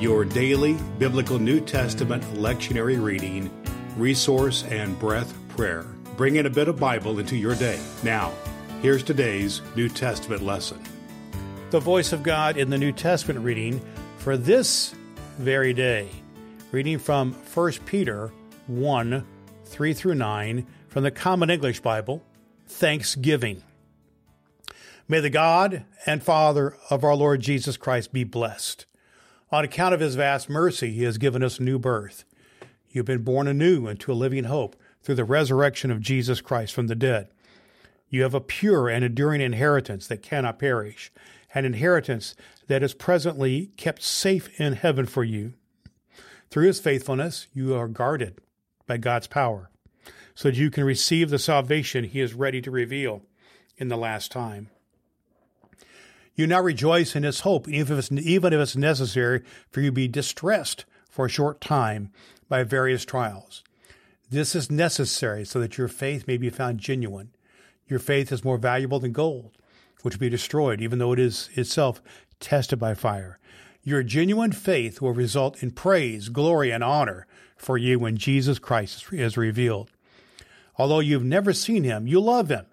your daily biblical New Testament lectionary reading, resource, and breath prayer. Bring in a bit of Bible into your day. Now, here's today's New Testament lesson. The voice of God in the New Testament reading for this very day. Reading from 1 Peter 1 3 through 9 from the Common English Bible, Thanksgiving. May the God and Father of our Lord Jesus Christ be blessed. On account of his vast mercy, he has given us new birth. You've been born anew into a living hope through the resurrection of Jesus Christ from the dead. You have a pure and enduring inheritance that cannot perish, an inheritance that is presently kept safe in heaven for you. Through his faithfulness, you are guarded by God's power, so that you can receive the salvation he is ready to reveal in the last time. You now rejoice in his hope, even if, even if it's necessary for you to be distressed for a short time by various trials. This is necessary so that your faith may be found genuine. Your faith is more valuable than gold, which will be destroyed, even though it is itself tested by fire. Your genuine faith will result in praise, glory, and honor for you when Jesus Christ is revealed. Although you've never seen him, you love him.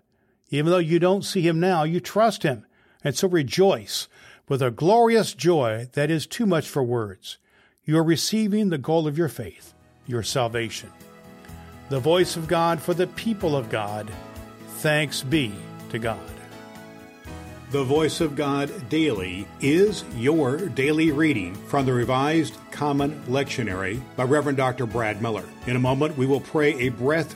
Even though you don't see him now, you trust him and so rejoice with a glorious joy that is too much for words. You are receiving the goal of your faith, your salvation. The voice of God for the people of God. Thanks be to God. The Voice of God Daily is your daily reading from the Revised Common Lectionary by Reverend Dr. Brad Miller. In a moment, we will pray a breath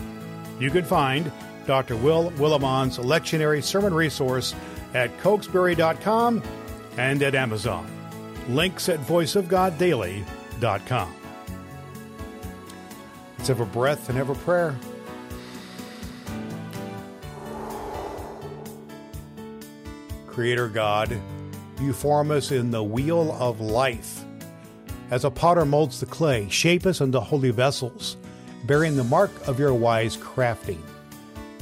You can find Dr. Will Willimon's lectionary sermon resource at cokesbury.com and at Amazon. Links at voiceofgoddaily.com. Let's have a breath and have a prayer. Creator God, you form us in the wheel of life. As a potter molds the clay, shape us into holy vessels bearing the mark of your wise crafting,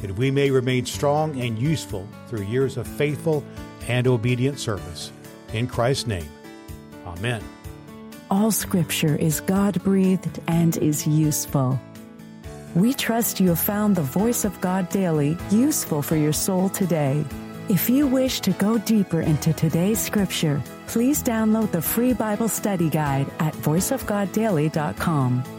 that we may remain strong and useful through years of faithful and obedient service. In Christ's name, Amen. All scripture is God breathed and is useful. We trust you have found the voice of God daily useful for your soul today. If you wish to go deeper into today's scripture, please download the free Bible study guide at voiceofgoddaily.com.